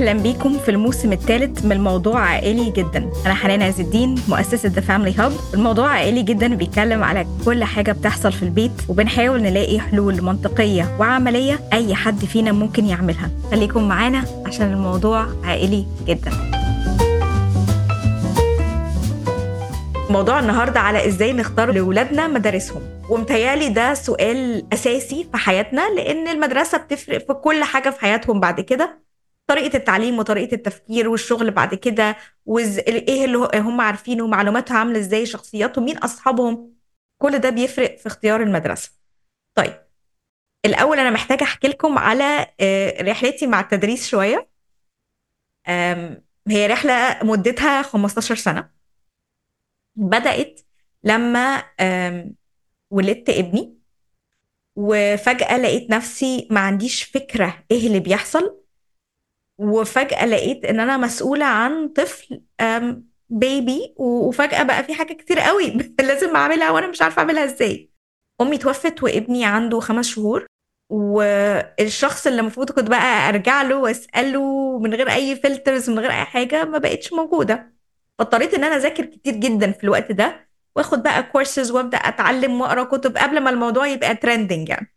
أهلا بيكم في الموسم الثالث من الموضوع عائلي جدا. أنا حنان عز الدين مؤسسة The Family Hub الموضوع عائلي جدا بيتكلم على كل حاجة بتحصل في البيت وبنحاول نلاقي حلول منطقية وعملية أي حد فينا ممكن يعملها. خليكم معانا عشان الموضوع عائلي جدا. موضوع النهارده على إزاي نختار لاولادنا مدارسهم. ومتهيألي ده سؤال أساسي في حياتنا لأن المدرسة بتفرق في كل حاجة في حياتهم بعد كده. طريقة التعليم وطريقة التفكير والشغل بعد كده وز... إيه اللي هم عارفينه معلوماتها عاملة إزاي شخصياتهم مين أصحابهم كل ده بيفرق في اختيار المدرسة. طيب الأول أنا محتاجة أحكي لكم على رحلتي مع التدريس شوية. هي رحلة مدتها 15 سنة. بدأت لما ولدت ابني وفجأة لقيت نفسي ما عنديش فكرة إيه اللي بيحصل وفجأة لقيت إن أنا مسؤولة عن طفل بيبي وفجأة بقى في حاجة كتير قوي لازم أعملها وأنا مش عارفة أعملها إزاي. أمي توفت وابني عنده خمس شهور والشخص اللي المفروض كنت بقى أرجع له وأسأله من غير أي فلترز من غير أي حاجة ما بقتش موجودة. فاضطريت إن أنا أذاكر كتير جدا في الوقت ده وآخد بقى كورسز وأبدأ أتعلم وأقرأ كتب قبل ما الموضوع يبقى trending يعني.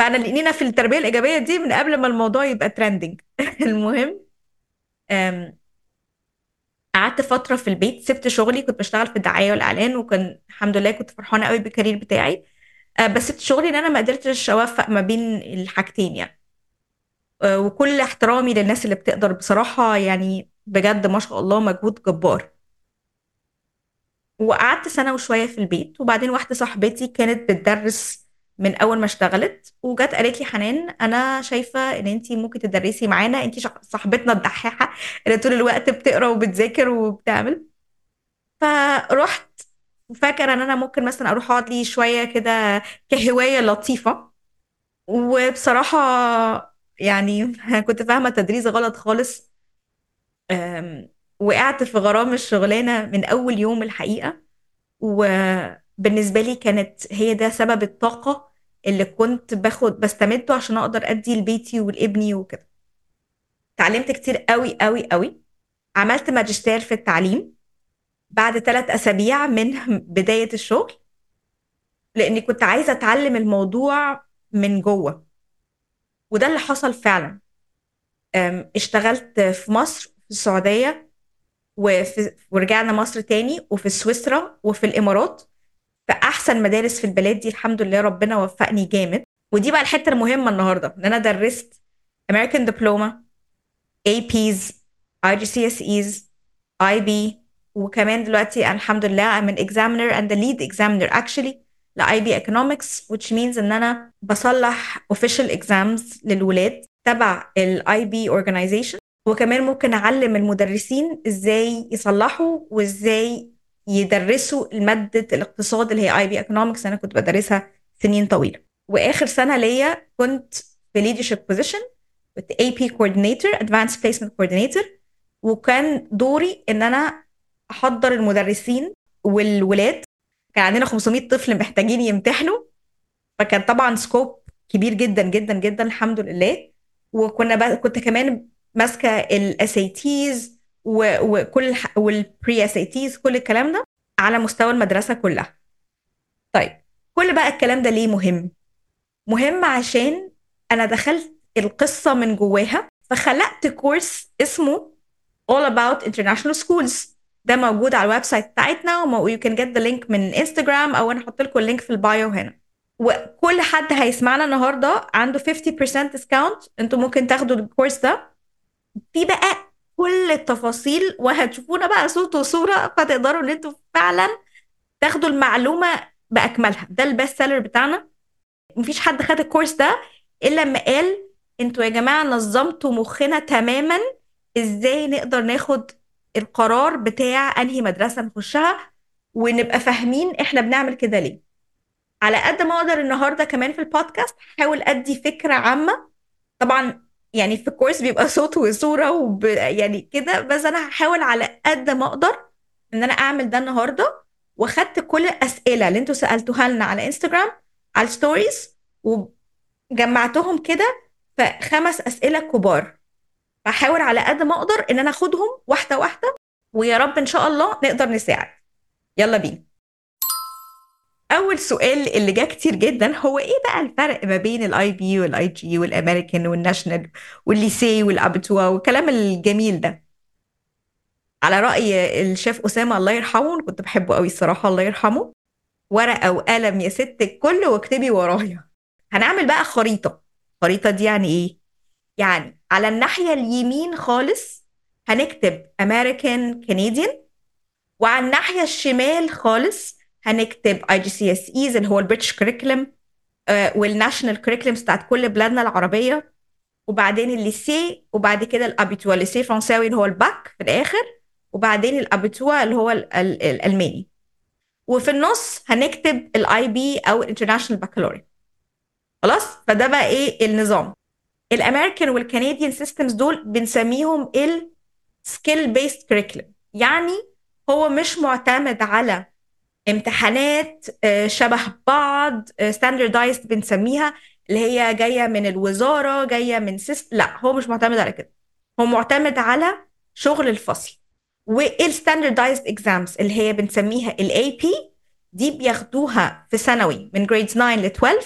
فانا لقينا في التربية الإيجابية دي من قبل ما الموضوع يبقى trending المهم قعدت فترة في البيت سبت شغلي كنت بشتغل في الدعاية والإعلان وكان الحمد لله كنت فرحانة قوي بال career بتاعي. بس سبت شغلي إن أنا ما قدرتش أوفق ما بين الحاجتين يعني. وكل احترامي للناس اللي بتقدر بصراحة يعني بجد ما شاء الله مجهود جبار. وقعدت سنة وشوية في البيت وبعدين واحدة صاحبتي كانت بتدرس من أول ما اشتغلت وجت قالت لي حنان أنا شايفة إن انت ممكن تدرسي معانا انت صاحبتنا الدحاحه اللي طول الوقت بتقرا وبتذاكر وبتعمل. فرحت فاكره إن أنا ممكن مثلا أروح أقعد لي شوية كده كهواية لطيفة. وبصراحة يعني كنت فاهمة التدريس غلط خالص. وقعت في غرام الشغلانة من أول يوم الحقيقة. وبالنسبة لي كانت هي ده سبب الطاقة اللي كنت باخد بستمده عشان أقدر ادي لبيتي ولابني وكده. اتعلمت كتير قوي قوي قوي. عملت ماجستير في التعليم. بعد ثلاث أسابيع من بداية الشغل لأني كنت عايزة أتعلم الموضوع من جوه. وده اللي حصل فعلا. اشتغلت في مصر في السعودية وفي ورجعنا مصر تاني وفي سويسرا وفي الإمارات. في أحسن مدارس في البلاد دي الحمد لله ربنا وفقني جامد. ودي بقى الحتة المهمة النهارده إن أنا درست American Diploma APs IGCSEs IB وكمان دلوقتي الحمد لله I'm an examiner and the lead examiner actually ل IB Economics which means إن أنا بصلح official exams للولاد تبع ال IB organization. وكمان ممكن أعلم المدرسين إزاي يصلحوا وإزاي يدرسوا مادة الاقتصاد اللي هي AP Economics أنا كنت بدرسها سنين طويلة. وآخر سنة ليا كنت في leadership position كنت AP coordinator Advanced Placement coordinator وكان دوري إن أنا أحضر المدرسين والولاد. كان عندنا 500 طفل محتاجين يمتحنوا. فكان طبعا scope كبير جدا جدا جدا الحمد لله. وكنا كنت كمان ماسكة ال SATs وكل وال pre-SATs كل الكلام ده على مستوى المدرسة كلها. طيب كل بقى الكلام ده ليه مهم؟ مهم عشان أنا دخلت القصة من جواها فخلقت كورس اسمه All About International Schools. ده موجود على ال website بتاعتنا و you can get the link من انستجرام أو أنا أحط لكم ال link في ال bio هنا. وكل حد هيسمعنا النهارده عنده 50% discount أنتوا ممكن تاخدوا الكورس ده. في بقى كل التفاصيل وهتشوفونا بقى صوت وصورة فتقدروا إن أنتوا فعلا تاخدوا المعلومة بأكملها. ده ال best seller بتاعنا. مفيش حد خد الكورس ده إلا لما قال أنتوا يا جماعة نظمتوا مخنا تماما إزاي نقدر ناخد القرار بتاع أنهي مدرسة نخشها ونبقى فاهمين إحنا بنعمل كده ليه. على قد ما أقدر النهارده كمان في البودكاست هحاول أدي فكرة عامة. طبعا يعني في الكورس بيبقى صوت وصورة وب... يعني كده بس أنا هحاول على قد ما أقدر إن أنا أعمل ده النهارده. وأخدت كل الأسئلة اللي أنتوا سألتوها لنا على انستجرام على ال stories وجمعتهم كده في خمس أسئلة كبار. بحاول على قد ما أقدر إن أنا أخدهم واحدة واحدة ويا رب إن شاء الله نقدر نساعد. يلا بينا. أول سؤال اللي جه كتير جدا هو إيه بقى الفرق ما بين الاي بي والاي جي والامريكان والناشونال والليسي والابتوا والكلام الجميل ده؟ على رأي الشيف أسامة الله يرحمه كنت بحبه قوي الصراحة الله يرحمه. ورقة وقلم يا ست الكل واكتبي ورايا. هنعمل بقى خريطة. الخريطه دي يعني إيه؟ يعني على الناحية اليمين خالص هنكتب American Canadian وعلى الناحية الشمال خالص هنكتب اي جي سي اس ايز اللي هو ال British curriculum وال national curriculums بتاعت كل بلادنا العربية وبعدين ال lycée وبعد كده ال Abitur ال lycée فرنساوي اللي هو الباك في الآخر وبعدين ال Abitur اللي هو ال ال الألماني. وفي النص هنكتب ال IB أو ال International Baccalaureate خلاص؟ فده بقى إيه؟ النظام. ال American وال Canadian systems دول بنسميهم ال skill-based curriculum يعني هو مش معتمد على امتحانات شبه بعض standardized بنسميها اللي هي جاية من الوزارة جاية من syst لا هو مش معتمد على كده. هو معتمد على شغل الفصل. وال standardized exams اللي هي بنسميها ال AP دي بياخدوها في ثانوي من grade 9 ل 12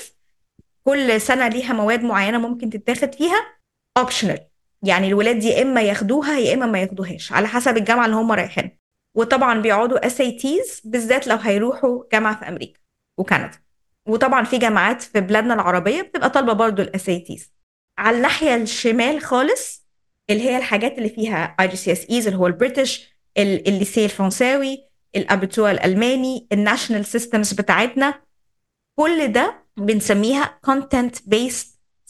كل سنة ليها مواد معينة ممكن تتاخد فيها. optional يعني الولاد يا إما ياخدوها يا إما ما ياخدوهاش على حسب الجامعة اللي هم رايحين وطبعا بيقعدوا SATs بالذات لو هيروحوا جامعة في أمريكا وكندا. وطبعا في جامعات في بلادنا العربية بتبقى طالبة برضو SATs على الناحية الشمال خالص اللي هي الحاجات اللي فيها اي جي سي اس ايز اللي هو ال British ال lycée الفرنساوي الابيتوا الألماني الناشونال سيستمز بتاعتنا. كل ده بنسميها content based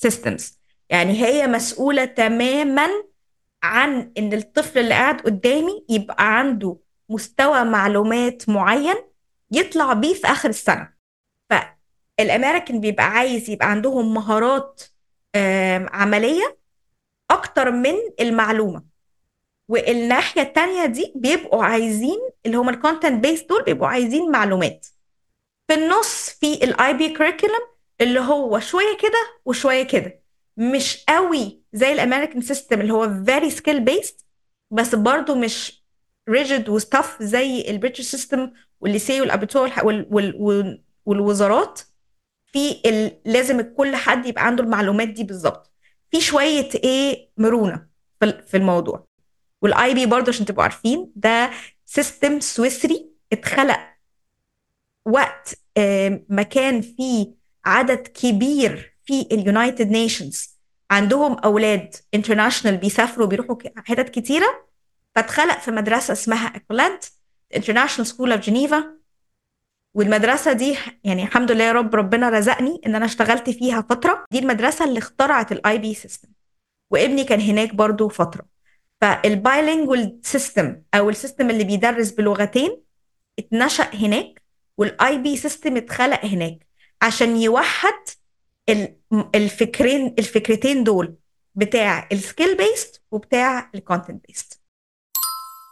systems. يعني هي مسؤولة تماما عن إن الطفل اللي قاعد قدامي يبقى عنده مستوى معلومات معين يطلع بيه في آخر السنة. فالأمريكان بيبقى عايز يبقى عندهم مهارات عملية أكتر من المعلومة. والناحية التانية دي بيبقوا عايزين اللي هم ال content-based دول بيبقوا عايزين معلومات. في النص في ال IB curriculum اللي هو شوية كده وشوية كده. مش قوي زي ال American system اللي هو very skill-based بس برضه مش rigid و stiff زي ال British system وال lycée وال Abitur وال وال والوزارات في. لازم كل حد يبقى عنده المعلومات دي بالظبط في شوية إيه مرونة في الموضوع وال IB برضه عشان تبقوا عارفين ده system سويسري اتخلق وقت ما كان في عدد كبير في ال United Nations عندهم أولاد international بيسافروا بيروحوا حتت كتيرة فاتخلق في مدرسة اسمها Ecolint International School of Geneva والمدرسة دي يعني الحمد لله يا رب ربنا رزقني إن أنا اشتغلت فيها فترة. دي المدرسة اللي اخترعت ال IB system وابني كان هناك برضو فترة. فال bilingual system أو ال system اللي بيدرس بلغتين اتنشأ هناك وال IB system اتخلق هناك عشان يوحد الفكرين الفكرتين دول بتاع ال skill-based وبتاع ال content-based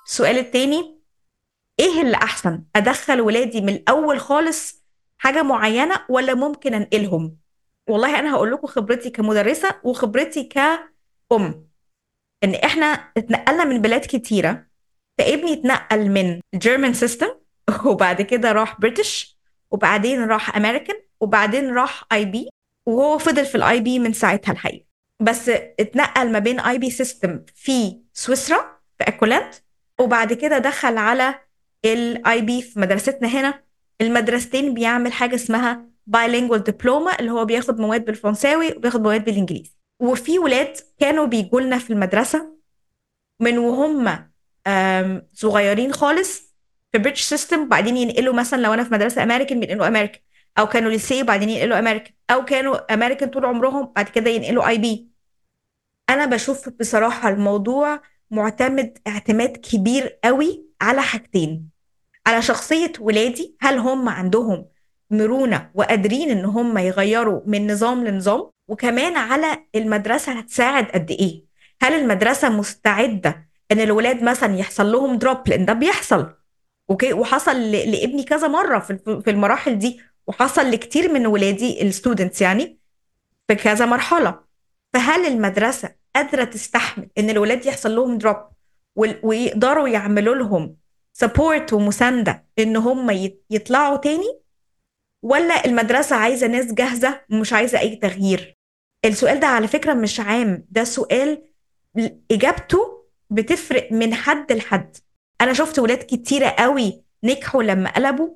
السؤال التاني إيه اللي أحسن؟ أدخل ولادي من الأول خالص حاجة معينة ولا ممكن أنقلهم؟ والله أنا هقول لكم خبرتي كمدرسة وخبرتي كأم إن إحنا اتنقلنا من بلاد كتيرة فابني اتنقل من ال German system وبعد كده راح British وبعدين راح امريكان وبعدين راح IB وهو فضل في ال IB من ساعتها الحقيقة. بس اتنقل ما بين IB system في سويسرا في Ecolint وبعد كده دخل على ال IB في مدرستنا هنا. المدرستين بيعمل حاجة اسمها bilingual diploma اللي هو بياخد مواد بالفرنساوي وبياخد مواد بالإنجليزي. وفي ولاد كانوا بيجوا لنا في المدرسة من وهم صغيرين خالص في British system وبعدين ينقلوا مثلا لو أنا في مدرسة امريكان بينقلوا امريكان أو كانوا ليسي وبعدين ينقلوا امريكان أو كانوا امريكان طول عمرهم بعد كده ينقلوا IB أنا بشوف بصراحة الموضوع معتمد اعتماد كبير قوي على حاجتين. على شخصية ولادي هل هم عندهم مرونة وقادرين إن هم يغيروا من نظام لنظام؟ وكمان على المدرسة هتساعد قد إيه؟ هل المدرسة مستعدة إن الولاد مثلا يحصل لهم drop لأن ده بيحصل. Okay؟ وحصل لابني كذا مرة في المراحل دي. وحصل لكتير من ولادي ال students يعني في كذا مرحلة. فهل المدرسة قادرة تستحمل إن الولاد يحصل لهم drop ويقدروا يعملوا لهم support ومساندة إن هم يطلعوا تاني؟ ولا المدرسة عايزة ناس جاهزة ومش عايزة أي تغيير؟ السؤال ده على فكرة مش عام ده سؤال إجابته بتفرق من حد لحد. أنا شفت ولاد كتيرة قوي نجحوا لما قلبوا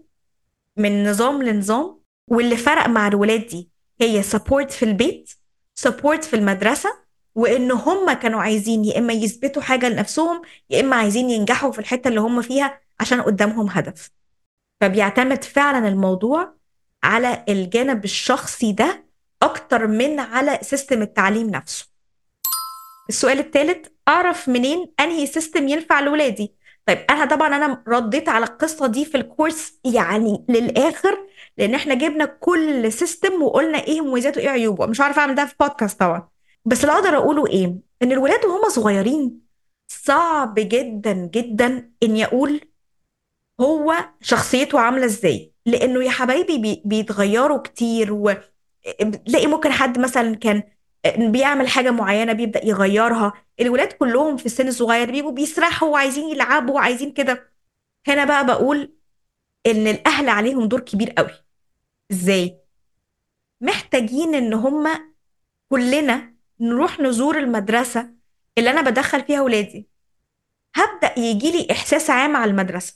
من نظام لنظام واللي فرق مع الولاد دي هي support في البيت support في المدرسة وإن هم كانوا عايزين يا إما يثبتوا حاجة لنفسهم يا إما عايزين ينجحوا في الحتة اللي هم فيها عشان قدامهم هدف. فبيعتمد فعلا الموضوع على الجانب الشخصي ده أكتر من على system التعليم نفسه. السؤال الثالث أعرف منين أنهي system ينفع لاولادي طيب أنا طبعا أنا رديت على القصة دي في ال course يعني للآخر لأن إحنا جبنا كل system وقلنا إيه مميزاته وإيه عيوبه. مش عارفة أعمل ده في بودكاست طبعا. بس اللي أقدر أقوله إيه؟ إن الولاد وهم صغيرين صعب جدا جدا إني أقول هو شخصيته عاملة إزاي. لأنه يا حبايبي بيتغيروا كتير وتلاقي ممكن حد مثلا كان بيعمل حاجة معينة بيبدأ يغيرها. الولاد كلهم في السن الصغير بيبقوا بيسرحوا وعايزين يلعبوا وعايزين كده. هنا بقى بقول إن الأهل عليهم دور كبير قوي. إزاي؟ محتاجين إن هم كلنا نروح نزور المدرسة اللي أنا بدخل فيها ولادي. هبدأ يجي لي إحساس عام على المدرسة.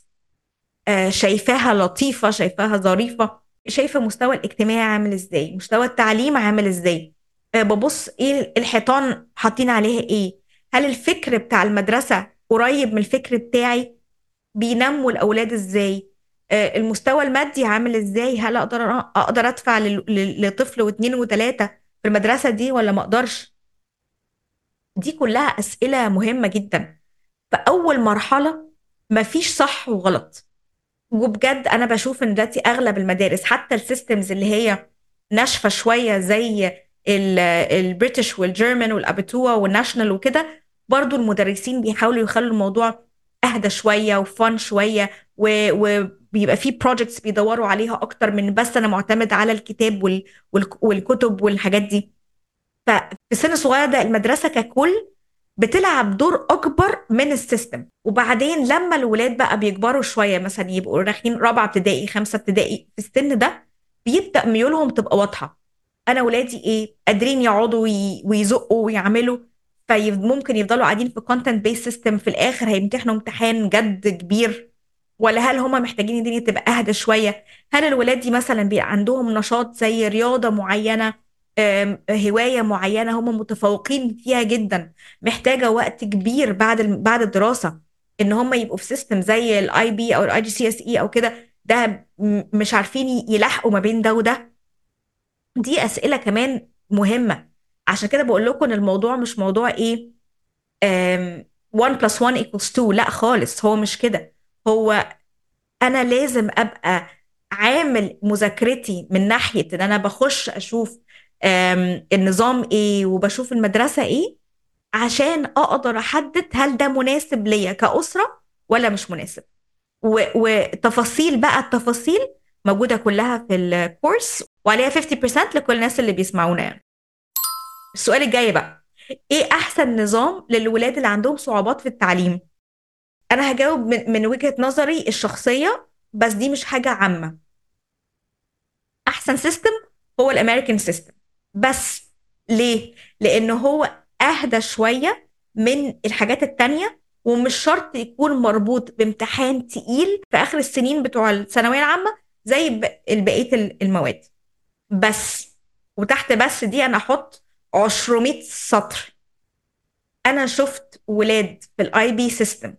آه شايفاها لطيفة شايفاها ظريفة. شايفة مستوى الاجتماعي عامل إزاي؟ مستوى التعليم عامل إزاي؟ آه ببص إيه الحيطان حاطين عليها إيه؟ هل الفكر بتاع المدرسة قريب من الفكر بتاعي؟ بينموا الأولاد إزاي؟ آه المستوى المادي عامل إزاي؟ هل أقدر أقدر أدفع لطفل واثنين وثلاثه في المدرسة دي ولا ما أقدرش؟ دي كلها أسئلة مهمة جدا. فاول مرحلة مفيش صح وغلط. وبجد أنا بشوف إن دلوقتي أغلب المدارس حتى ال systems اللي هي ناشفة شوية زي ال British وال German والابيتوا وال national وكده برضو المدرسين بيحاولوا يخلوا الموضوع أهدى شوية و fun شوية وبيبقى في projects بيدوروا عليها أكتر من بس أنا معتمد على الكتاب وال... والكتب والحاجات دي. ففي السن الصغير ده المدرسة ككل بتلعب دور أكبر من ال system. وبعدين لما الولاد بقى بيكبروا شوية مثلا يبقوا رايحين رابعة ابتدائي خمسة ابتدائي في السن ده بيبدأ ميولهم تبقى واضحة. أنا ولادي إيه؟ قادرين يقعدوا ويزقوا ويعملوا. فممكن يفضلوا قاعدين في content based system في الآخر هيمتحنوا امتحان جد كبير. ولا هل هم محتاجين الدنيا تبقى أهدى شوية؟ هل الولاد دي مثلا بيبقى عندهم نشاط زي رياضة معينة؟ هواية معينة هم متفوقين فيها جدا. محتاجة وقت كبير بعد بعد الدراسة إن هم يبقوا في system زي ال IB أو ال IGCSE أو كده. ده مش عارفين يلاحقوا ما بين ده وده. دي أسئلة كمان مهمة. عشان كده بقول لكم إن الموضوع مش موضوع إيه 1 plus 1 equals 2 لا خالص هو مش كده. هو أنا لازم أبقى عامل مذاكرتي من ناحية إن أنا بخش أشوف النظام إيه وبشوف المدرسة إيه عشان أقدر أحدد هل ده مناسب ليا كأسرة ولا مش مناسب. وتفاصيل بقى التفاصيل موجودة كلها في الكورس وعليها 50% لكل الناس اللي بيسمعونا يعني. السؤال الجاي بقى إيه أحسن نظام للولاد اللي عندهم صعوبات في التعليم؟ أنا هجاوب من, من وجهة نظري الشخصية بس دي مش حاجة عامة. أحسن system هو ال American system بس ليه؟ لأنه هو أهدى شوية من الحاجات التانية ومش شرط يكون مربوط بامتحان تقيل في آخر السنين بتوع الثانوية العامة زي بقية المواد. بس وتحت بس دي أنا أحط 200 سطر. أنا شفت ولاد في ال IB system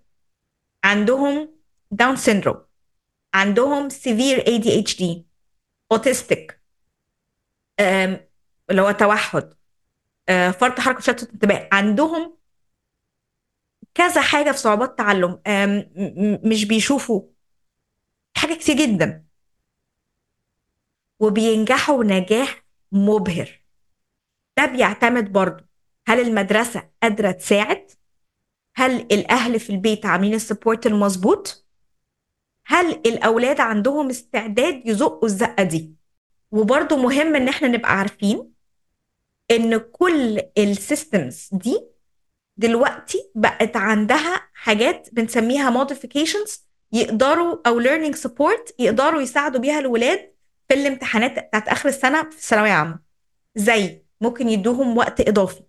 عندهم Down syndrome عندهم severe ADHD autistic اللي هو توحد. فرط حركة شتت انتباه عندهم كذا حاجة في صعوبات تعلم. مش بيشوفوا. حاجة كتير جدا. وبينجحوا نجاح مبهر. ده بيعتمد برضه هل المدرسة قادرة تساعد؟ هل الأهل في البيت عاملين ال support المظبوط؟ هل الأولاد عندهم استعداد يزقوا الزقة دي؟ وبرضه مهم إن إحنا نبقى عارفين إن كل ال systems دي دلوقتي بقت عندها حاجات بنسميها modifications يقدروا أو learning support يقدروا يساعدوا بيها الولاد في الامتحانات بتاعت آخر السنة في الثانوية عامه زي ممكن يدوهم وقت إضافي.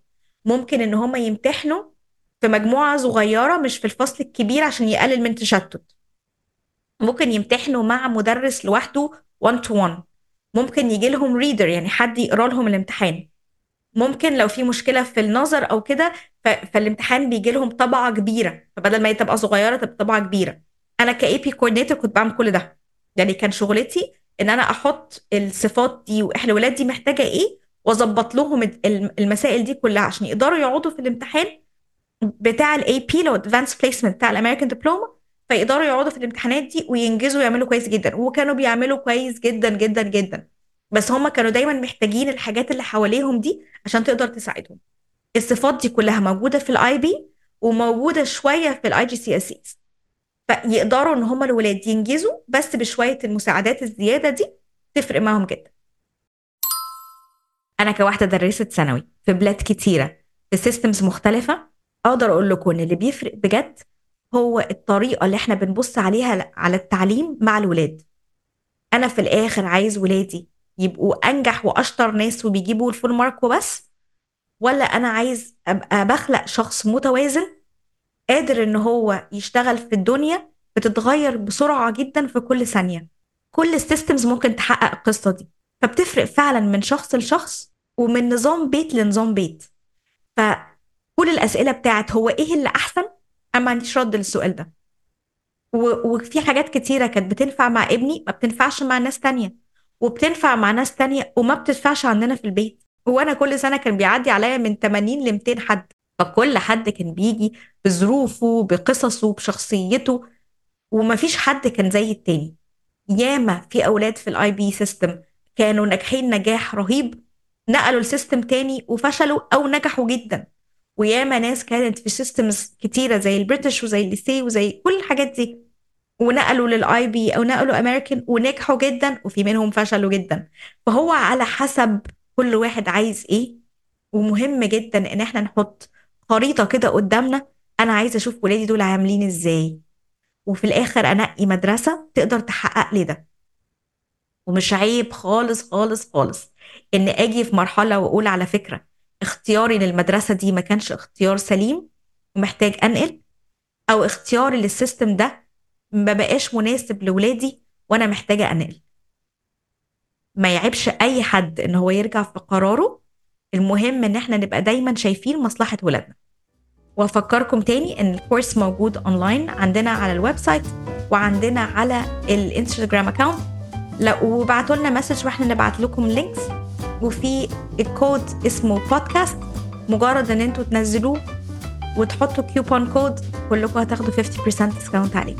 ممكن إن هم يمتحنوا في مجموعة صغيرة مش في الفصل الكبير عشان يقلل من تشتت. ممكن يمتحنوا مع مدرس لوحده 1 to 1 ممكن يجي لهم ريدر يعني حد يقرا لهم الامتحان. ممكن لو في مشكلة في النظر أو كده فالامتحان بيجي لهم طبعة كبيرة فبدل ما هي تبقى صغيرة تبقى طبعة كبيرة. أنا ك IB coordinator كنت بعمل كل ده. يعني كان شغلتي إن أنا أحط الصفات دي وإحنا الولاد دي محتاجة إيه وأظبط لهم المسائل دي كلها عشان يقدروا يقعدوا في الامتحان بتاع ال IB لو Advanced Placement بتاع ال American diploma فيقدروا يقعدوا في الامتحانات دي وينجزوا ويعملوا كويس جدا. وكانوا بيعملوا كويس جدا جدا جدا. بس هم كانوا دايما محتاجين الحاجات اللي حواليهم دي عشان تقدر تساعدهم. الصفات دي كلها موجودة في ال IB وموجودة شوية في ال IGCSE فيقدروا إن هم الولاد ينجزوا بس بشوية المساعدات الزيادة دي تفرق معاهم جدا. أنا كواحدة درست ثانوي في بلاد كتيرة في systems مختلفة أقدر أقول لكم إن اللي بيفرق بجد هو الطريقة اللي إحنا بنبص عليها على التعليم مع الولاد. أنا في الآخر عايز ولادي يبقوا أنجح وأشطر ناس وبيجيبوا ال full mark وبس؟ ولا أنا عايز أبقى بخلق شخص متوازن قادر إن هو يشتغل في الدنيا بتتغير بسرعة جدا في كل ثانية؟ كل السيستمز ممكن تحقق القصة دي. فبتفرق فعلا من شخص لشخص ومن نظام بيت لنظام بيت. فكل الأسئلة بتاعت هو إيه اللي أحسن؟ أنا ما عنديش رد للسؤال ده. وفي حاجات كتيرة كانت بتنفع مع ابني ما بتنفعش مع ناس تانية. وبتنفع مع ناس تانية وما بتنفعش عندنا في البيت. وأنا كل سنة كان بيعدي عليا من 80 ل 200 حد. فكل حد كان بيجي بظروفه بقصصه بشخصيته ومفيش حد كان زي التاني. ياما في أولاد في ال IB system كانوا ناجحين نجاح رهيب نقلوا ل system تاني وفشلوا أو نجحوا جدا. وياما ناس كانت في systems كتيرة زي ال British وزي ال lycée وزي كل الحاجات دي. ونقلوا للآي بي أو نقلوا أمريكان ونجحوا جدا وفي منهم فشلوا جدا. فهو على حسب كل واحد عايز إيه. ومهم جدا إن إحنا نحط خريطة كده قدامنا أنا عايزه أشوف ولادي دول عاملين إزاي. وفي الآخر أنقي مدرسة تقدر تحقق لي ده. ومش عيب خالص خالص خالص إن آجي في مرحلة وأقول على فكرة اختياري للمدرسة دي ما كانش اختيار سليم ومحتاج أنقل أو اختياري لل system ده ما بقاش مناسب لولادي وأنا محتاجة انقل ما يعيبش أي حد إن هو يرجع في قراره. المهم إن إحنا نبقى دايما شايفين مصلحة ولادنا. وأفكركم تاني إن الكورس موجود اونلاين عندنا على ال website وعندنا على ال Instagram account أو ابعتوا لنا message وإحنا نبعت لكم links وفي الكود اسمه بودكاست مجرد إن إنتوا تنزلوه وتحطوا coupon code كلكم هتاخدوا 50% discount عليه.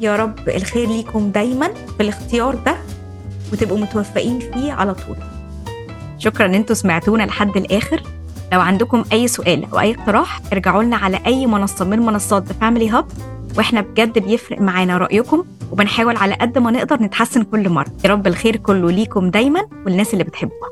يا رب الخير ليكم دايما في الاختيار ده وتبقوا متوفقين فيه على طول. شكرا إن أنتوا سمعتونا لحد الآخر. لو عندكم أي سؤال أو أي اقتراح ارجعوا لنا على أي منصة من منصات The Family Hub وإحنا بجد بيفرق معانا رأيكم وبنحاول على قد ما نقدر نتحسن كل مرة. يا رب الخير كله ليكم دايما والناس اللي بتحبوها